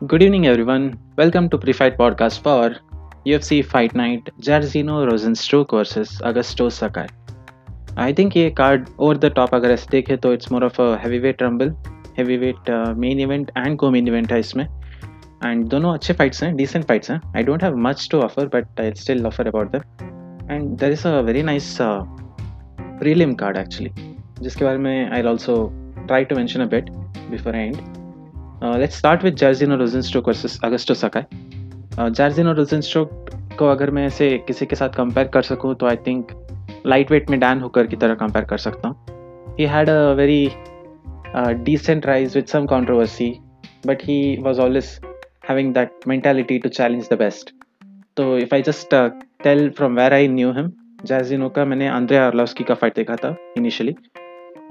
Good evening, everyone. Welcome to Pre-Fight Podcast for UFC Fight Night Jairzinho Rosenstruck versus Augusto Sakai. I think ये card over the top अगर ऐसे देखे तो it's more of a heavyweight rumble heavyweight main event and को main event है इसमें and दोनों अच्छे फाइट्स हैं डिसेंट फाइट्स हैं I don't have much to offer but I still offer about them and there is a very nice prelim card actually जिसके बारे में I also try to mention a bit before and let's start with Jairzinho और Rozenstruik versus Augusto सकाय जर्जिन और रोजनस्टोक को अगर मैं ऐसे किसी के साथ कंपेयर कर सकूँ तो आई थिंक लाइट वेट में डैन होकर की तरह कंपेयर कर सकता हूँ। He had a very decent rise with some controversy but he was always having that mentality to challenge the best तो if I just tell from where I knew him Jairzinho का मैंने Andrei Arlovski का fight देखा था initially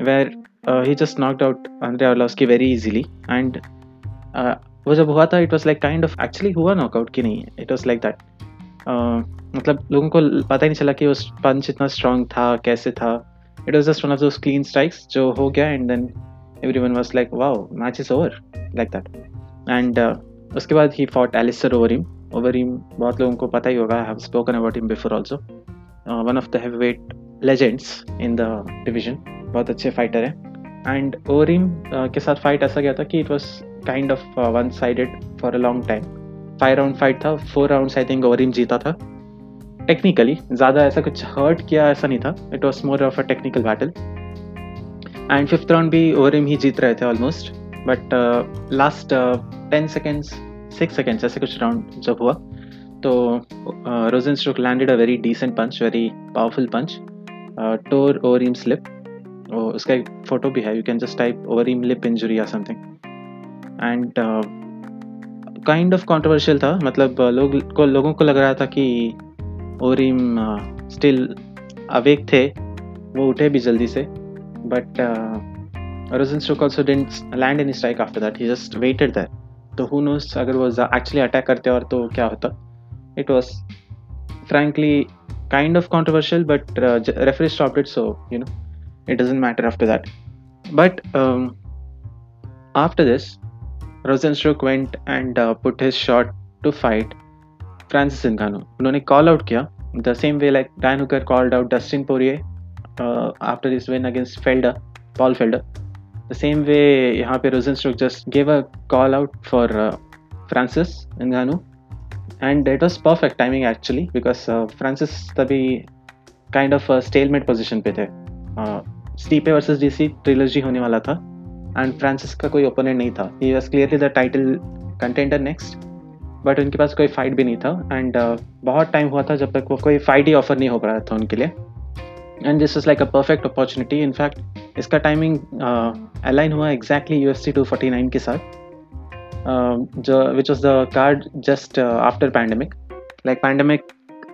where he just knocked out Andrei की very easily and वो जब हुआ था it was like kind of actually हुआ नॉकआउट की नहीं? इट वॉज़ लाइक दैट मतलब लोगों को पता ही नहीं चला कि वो पंच इतना स्ट्रांग था, कैसे था। It was just one of those clean strikes जो हो गया and then everyone was like wow match is over like that and उसके बाद ही fought Alistair Overeem Overeem बहुत लोगों को पता ही होगा have spoken about him before also one of the heavyweight legends in the division बहुत अच्छे फाइटर हैं. एंड ओवर हिम के साथ फाइट ऐसा गया था कि it was kind of one sided for a long time five round fight था four round I think Overeem जीता था. टेक्निकली ज़्यादा ऐसा कुछ हर्ट किया ऐसा नहीं था. It was more of a technical battle and fifth round भी ओवर हिम ही जीत रहे थे almost but last ten seconds six seconds ऐसे कुछ राउंड जब हुआ तो Rozenstruik landed a very decent punch very powerful punch tore Overeem's lip उसका एक फ़ोटो भी है. You can just type Overeem lip injury या something and kind of controversial था मतलब uh, लोग को लोगों को लग रहा था कि ओरिम स्टिल अवेक थे वो उठे भी जल्दी से but Rozenstruik also didn't land any strike after that he just waited that तो हु नोस अगर वो एक्चुअली अटैक करते और तो क्या होता? It was frankly kind of controversial but referee stop it so you know it doesn't matter after that but after after Rozenstruik went and put his shot to fight Francis Ngannou उन्होंने call out किया the same way like Dan Hooker called out Dustin Poirier after this win against Felder Paul Felder the same way यहाँ पे Rozen Rozenstruik just gave a call out for Francis Ngannou and it was perfect timing actually because Francis तभी kind of stalemate position पे थे Stipe versus D C trilogy होने वाला था and Francis का कोई ओपोनेंट नहीं था. He was clearly the title contender next but उनके पास कोई फाइट भी नहीं था. एंड uh, बहुत टाइम हुआ था जब तक वो कोई फाइट ही ऑफ़र नहीं हो पा रहा था उनके लिए. And this is like a perfect opportunity in fact इसका टाइमिंग अलाइन हुआ exactly U F C two forty nine के साथ. Uh, जो which was the card just after pandemic like pandemic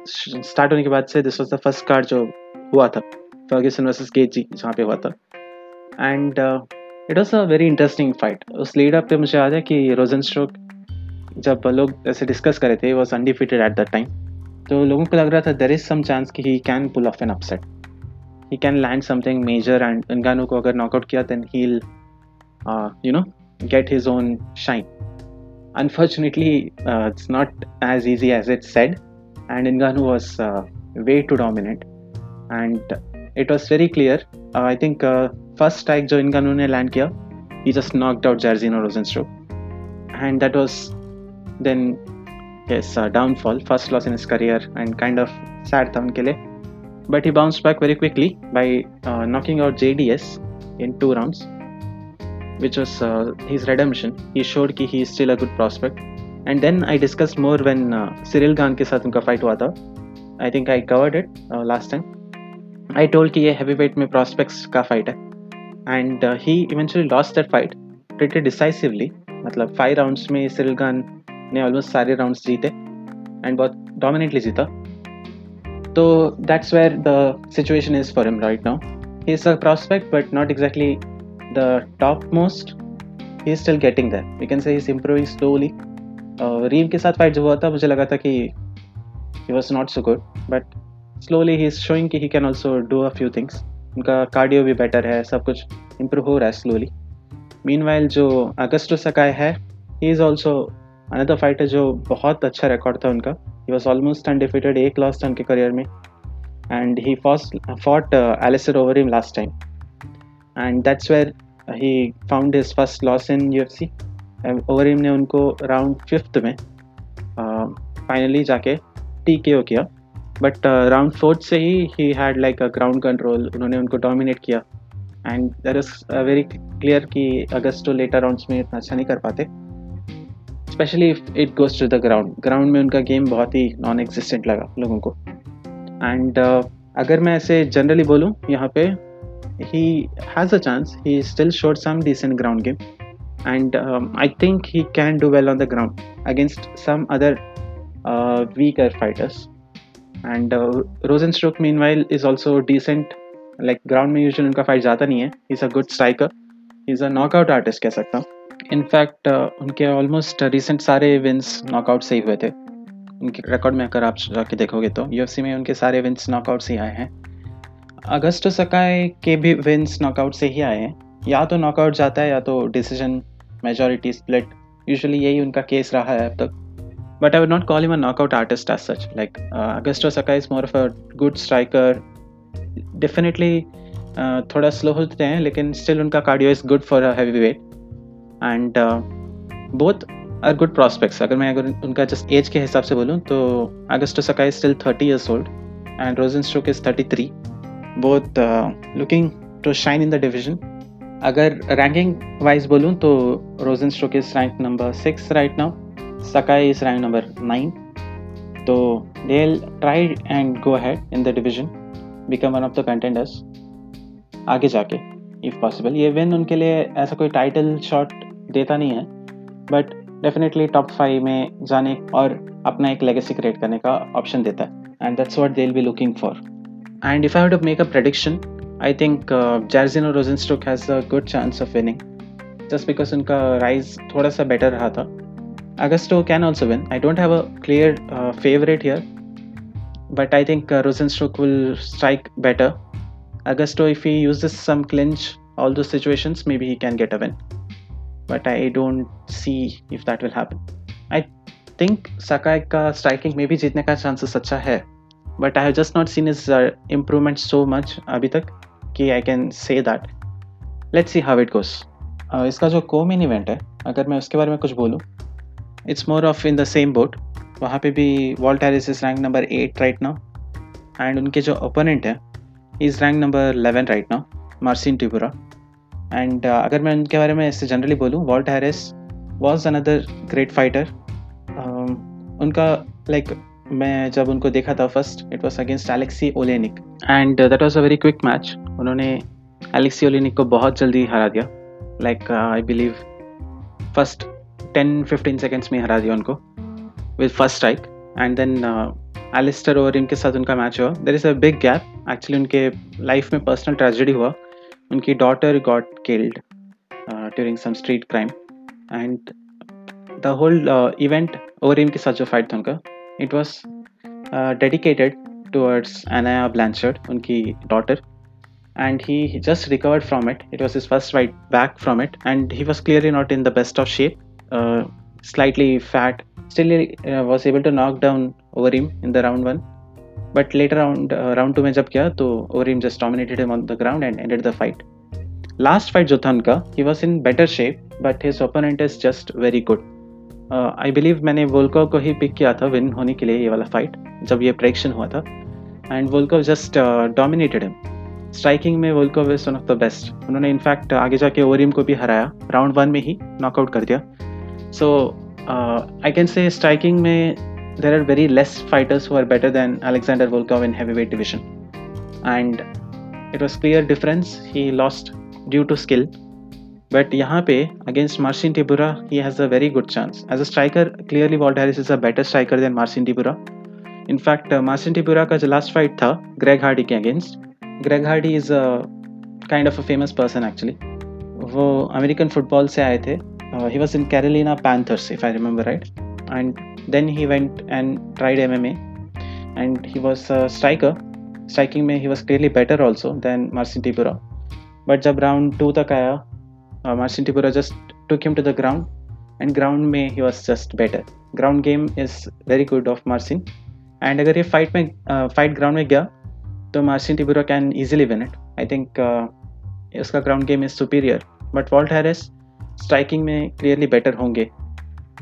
start होने के बाद से this was the first card जो हुआ था. फर्ग्यूसन वर्सेस केजी जहाँ पे हुआ था. And it was a very interesting fight उस लीड अप पे मुझे याद है कि रोजन स्ट्रोक जब लोग ऐसे डिस्कस करे थे was undefeated at that time तो लोगों को लग रहा था देर इज़ सम चांस कि he can pull off an upset he can land something major and Ngannou को अगर नॉकआउट किया then he'll you know get his own shine unfortunately it's not as easy as it said and Ngannou was way too dominate and it was very clear. Uh, I think uh, first strike जो इनका उन्होंने land किया just knocked out Jairzinho Rosenstruck and that was then yes uh, downfall first loss in his career and kind of sad था उनके लिए but he bounced back very quickly by uh, knocking out JDS in two rounds which was uh, his redemption he showed कि he is still a good prospect and then I discussed more when uh, Cyril Gane के साथ उनका fight हुआ था I think I covered it uh, last time I told कि ये weight में prospects का फाइट है and he eventually lost that fight pretty decisively मतलब फाइव राउंड्स में सिरिल खान ने ऑलमोस्ट सारे राउंड्स जीते एंड बहुत डोमिनेटली जीता। तो that's where the situation is for him right now he is a prospect but not exactly the top most he is still getting that we can say is improving slowly रीव के साथ fight जो हुआ था, मुझे लगा था कि he was not so good but slowly he is showing कि he can also do a few things उनका कार्डियो भी बेटर है सब कुछ इम्प्रूव हो रहा है स्लोली मीन जो अगस्टो सकाय है he is also another fighter जो बहुत अच्छा रिकॉर्ड था उनका. ही वॉज़ ऑलमोस्ट अनडिफिटेड एक लॉस था उनके करियर में. And he first fought Alistair Overeem last time and that's where he found his first loss in U F C Overeem ने उनको राउंड फिफ्थ में फाइनली uh, जाके T K O किया. But round fourth से ही he had like a ground control उन्होंने उनको dominate किया. And there is very clear कि अगस्त तो लेटर राउंड्स में इतना अच्छा नहीं कर पाते. Especially if it goes to the ground ground में उनका गेम बहुत ही नॉन एग्जिस्टेंट लगा लोगों को. एंड uh, अगर मैं ऐसे जनरली बोलूँ यहाँ पे he has a chance he still showed some decent ground game I think he can do well on the ground against some other uh, weaker fighters. And Struik meanwhile is also decent like ground में usually उनका fight जाता नहीं है. He's a good striker. He's a knockout artist कह सकता हूँ. In fact uh, उनके almost recent सारे विंस नॉकआउट से ही हुए थे उनके रिकॉर्ड में अगर आप जाके देखोगे तो यूएफसी में उनके सारे विंस नॉकआउट से ही आए हैं अगस्त सकाय के भी विंस नॉकआउट से ही आए हैं या तो नॉकआउट जाता है या तो डिसीज़न मेजोरिटी स्प्लिट यूजुअली यही उनका केस रहा है अब तक but I would not call him a knockout artist as such like Augusto Sakai is more of a good striker definitely थोड़ा स्लो होते हैं लेकिन स्टिल उनका cardio is good for heavyweight and both are good prospects अगर मैं अगर उनका just age के हिसाब से बोलूँ तो Augusto Sakai is still thirty years old and Rozenstruik is thirty three both looking to shine in the division अगर रैंकिंग वाइज बोलूँ तो रोजन stroke is rank number six right now Sakai is rank number nine तो they try and go ahead in the division become one of the contenders आगे जाके if possible ये win उनके लिए ऐसा कोई टाइटल शॉट देता नहीं है बट डेफिनेटली टॉप फाइव में जाने और अपना एक लेगेसी क्रिएट करने का ऑप्शन देता है and that's what they be looking for and if I to make a prediction I think Jairzinho और Rozenstruik has a good chance of winning just because उनका राइज थोड़ा सा बेटर रहा था. Augusto can also win I don't have a clear favourite here but I think uh, Rosenstruck will strike better. Augusto, if he uses some clinch, all those situations, maybe he can get a win. But I don't see if that will happen. I think Sakai का striking में भी जीतने का chances अच्छा है but I have just not seen his uh, improvement so much अभी तक कि I can say that let's see how it goes इसका जो को मेन इवेंट है अगर मैं उसके बारे में कुछ बोलूँ it's more of in the same boat वहाँ पे भी Walt Harris is rank number eight right now and उनके जो ओपोनेंट है is rank number eleven right now Marcin Tybura and अगर मैं उनके बारे में इससे जनरली बोलूँ Walt Harris was another great fighter उनका लाइक like, मैं जब उनको देखा था first it was against Alexey Oleinik and that was a very quick match उन्होंने एलेक्सी ओलेनिक को बहुत जल्दी हरा दिया. Like I believe first ten fifteen seconds में हरा दिया उनको with first strike and then Alistair Overeem इनके साथ उनका मैच हुआ। There is a big gap actually उनके लाइफ में पर्सनल ट्रेजेडी हुआ। उनकी daughter got killed during some street crime and the whole event Overeem इनके साथ जो फाइट था उनका it was dedicated towards Aniah Blanchard उनकी daughter and he just recovered from it it was is first fight back from it and he was clearly not in the best of shape uh, slightly fat. Still, uh, was able to knock down Overeem in the round one. But later round uh, round two में जब किया तो Overeem just dominated him on the ground and ended the fight. Last fight जो था उनका, he was in better shape, but his opponent is just very good. I uh, believe मैंने Volkov को ही पिक किया था विन होने के लिए ये वाला फाइट जब ये प्रेडिक्शन हुआ था and Volkov just dominated him striking में Volkov is one of the best उन्होंने इनफैक्ट आगे जाके ओरियम को भी हराया राउंड वन में ही नॉकआउट कर दिया सो आई कैन से स्ट्राइकिंग में there are very less fighters who better than Alexander Volkov in heavy weight division and it was clear difference he lost due to skill but यहाँ पे against Marcin Tybura he has a very good chance as a striker clearly Walt Harris is a better striker than Marcin Tybura in fact Marcin Tybura का जो last fight था Greg Hardy के against Greg Hardy is a kind of a famous person actually वो American football से आए थे. he was in Carolina Panthers if I remember right and then he went and tried M M and he was striker striking में he was clearly better also than Marcin Tybura but जब round to तक आया uh, Marcin Tibura just took him to the ground and ground में he was just better ground game is very good of Marcin and अगर ये fight में fight ground में गया तो Marcin Tybura can easily win it I think उसका ground game is superior but Walt Harris striking में clearly better होंगे।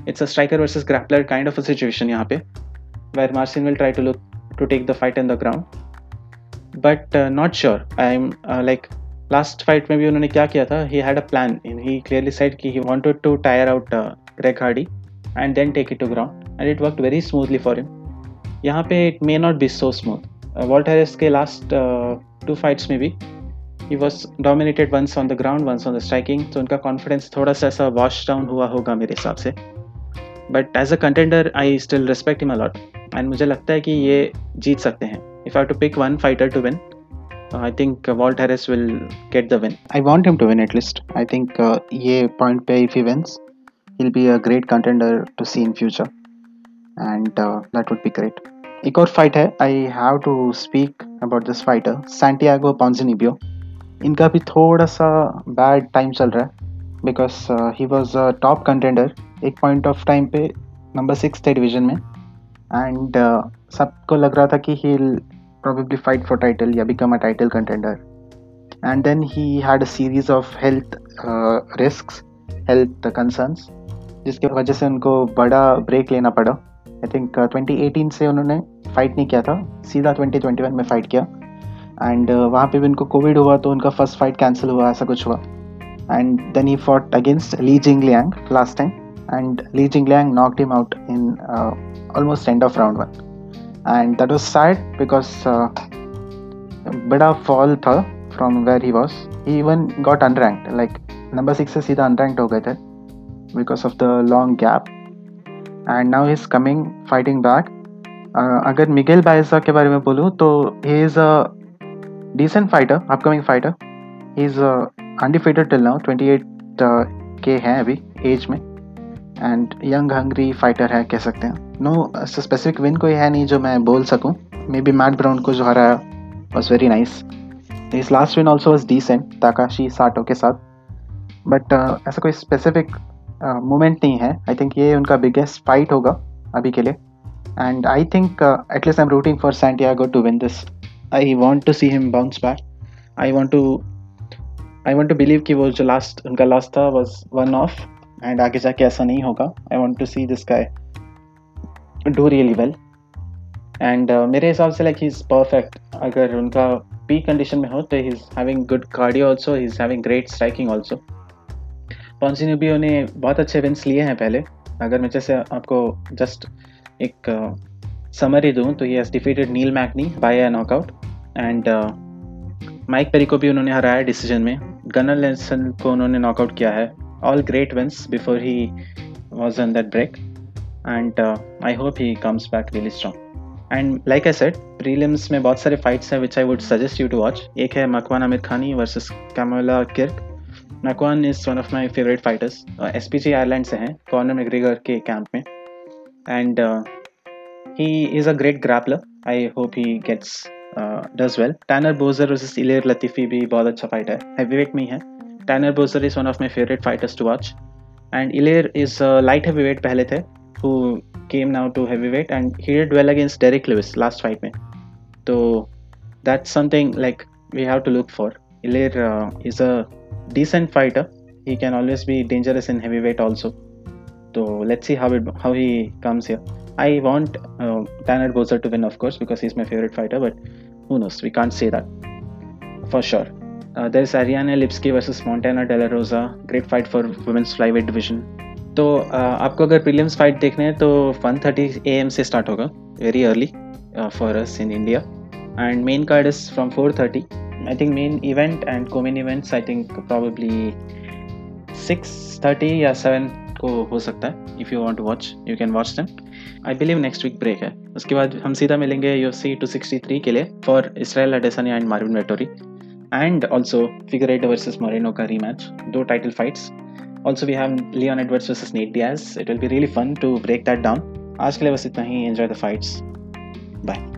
It's a striker versus grappler kind of a situation यहाँ पे where Marcin will try to look to take the fight in the ground but not sure I am like last fight में भी उन्होंने क्या किया था? He had a plan in he clearly side कि he wanted to tire out Greg Hardy and then take it to ground and it work very smoothly for him यहाँ पे it may not be so smooth Walt Harris के last two fights में भी he was dominated once on the ground once on the striking तो उनका confidence थोड़ा सा ऐसा वॉश डाउन हुआ होगा मेरे हिसाब से. But as a contender I still respect him a lot and मुझे लगता है कि ये जीत सकते हैं. If I to pick one fighter to win I think Walt Harris will get the win I want him to win at least. I think uh, ये point पे if he wins, he'll be a great contender to see in future, and uh, that would be great. एक और fight है. I have to speak about this fighter Santiago Ponzinibbio इनका भी थोड़ा सा bad time चल रहा है because he was a top contender एक पॉइंट ऑफ़ टाइम पे नंबर सिक्स थे डिवीज़न में एंड uh, सबको लग रहा था कि ही probably fight for title या a title contender. And then he had a series of health uh, risks health concerns जिसकी वजह से उनको बड़ा ब्रेक लेना पड़ा. आई थिंक ट्वेंटी एटीन से उन्होंने फाइट नहीं किया था सीधा ट्वेंटी ट्वेंटी वन में फाइट किया. एंड uh, वहाँ पे भी उनको कोविड हुआ तो उनका फ़र्स्ट फाइट कैंसिल हुआ ऐसा कुछ हुआ। And then he fought against Li Jingliang last time and Li Jingliang knocked him out in almost end of round one and that was sad because बड़ा फॉल था from where he was he even got unranked like number six से सीधा unranked हो गए थे because of the long gap and now is coming fighting back अगर Miguel Baeza के बारे में बोलूँ तो he is a fighter upcoming fighter he is undefeated till now twenty eight के हैं अभी एज में. एंड यंग हंग्री फाइटर है कह सकते हैं. नो स्पेसिफिक विन कोई है नहीं जो मैं बोल सकूँ. मे बी मैट ब्राउन को जो हराया was very nice his last win also was decent Takashi Sato के साथ. बट uh, ऐसा कोई स्पेसिफिक मोमेंट नहीं है. आई थिंक ये उनका बिगेस्ट फाइट होगा अभी के लिए. And I think at least I am rooting for Santiago to win this I want to see him bounce back I want to I want to believe कि वो जो लास्ट उनका लास्ट था वॉज़ वन ऑफ़ एंड आगे जाके ऐसा नहीं होगा. I want to see this guy do really well and मेरे हिसाब से लाइक ही इज़ परफेक्ट अगर उनका पीक कंडीशन में हो तो he is having good cardio also he is having great striking also Ponzinibbio ने बहुत अच्छे विंस लिए हैं पहले. अगर मैं जैसे आपको जस्ट एक समरी दूँ तो he has defeated Neil Magny by a knockout and Mike Perry को भी उन्होंने हराया डिसीज़न में। गनर लेंसन को उन्होंने नॉकआउट किया है। All great wins before he was on that break and I hope he comes back really strong and like I set prelims में बहुत सारे फाइट्स हैं which I would suggest you to watch एक है Makwan Amirkhani versus Kamuela Kirk Makwan is one of my favourite fighters S B G Ireland से हैं Conor McGregor के camp में. And he is a great grappler I hope he gets does well Tanner Boser versus Ilir Latifi भी बहुत अच्छा fight है. Heavyweight में ही है. Tanner Boser is one of my favourite fighters to watch and Ilir is light heavyweight पहले थे who came now to heavyweight and he did well against Derrick Lewis last fight में. तो that something like we have to look for Ilir is a decent fighter he can always be dangerous in heavyweight also तो let's see how it how he comes here I want uh, Tanner Bozer to win, of course, because he's my favorite fighter. But who knows? We can't say that for sure. Uh, there's Ariane Lipsky versus Montana De La Rosa. Great fight for women's flyweight division. तो uh, आपको अगर prelims fight देखने हैं तो 1:30 am से start होगा very early for us in India and main card is from 4:30 I think main event and co-main events I think probably 6:30 या 7 आपको हो सकता है. If you want watch you can watch them I believe next week break है. उसके बाद हम सीधा मिलेंगे you see two sixty three के लिए for Israel Adesanya and Marvin Vettori and also Figueiredo versus Moreno का री मैच दो title fights also we have Leon Edwards versus Nate Diaz it will be really fun to break that down आज के लिए बस इतना ही. Enjoy the fights bye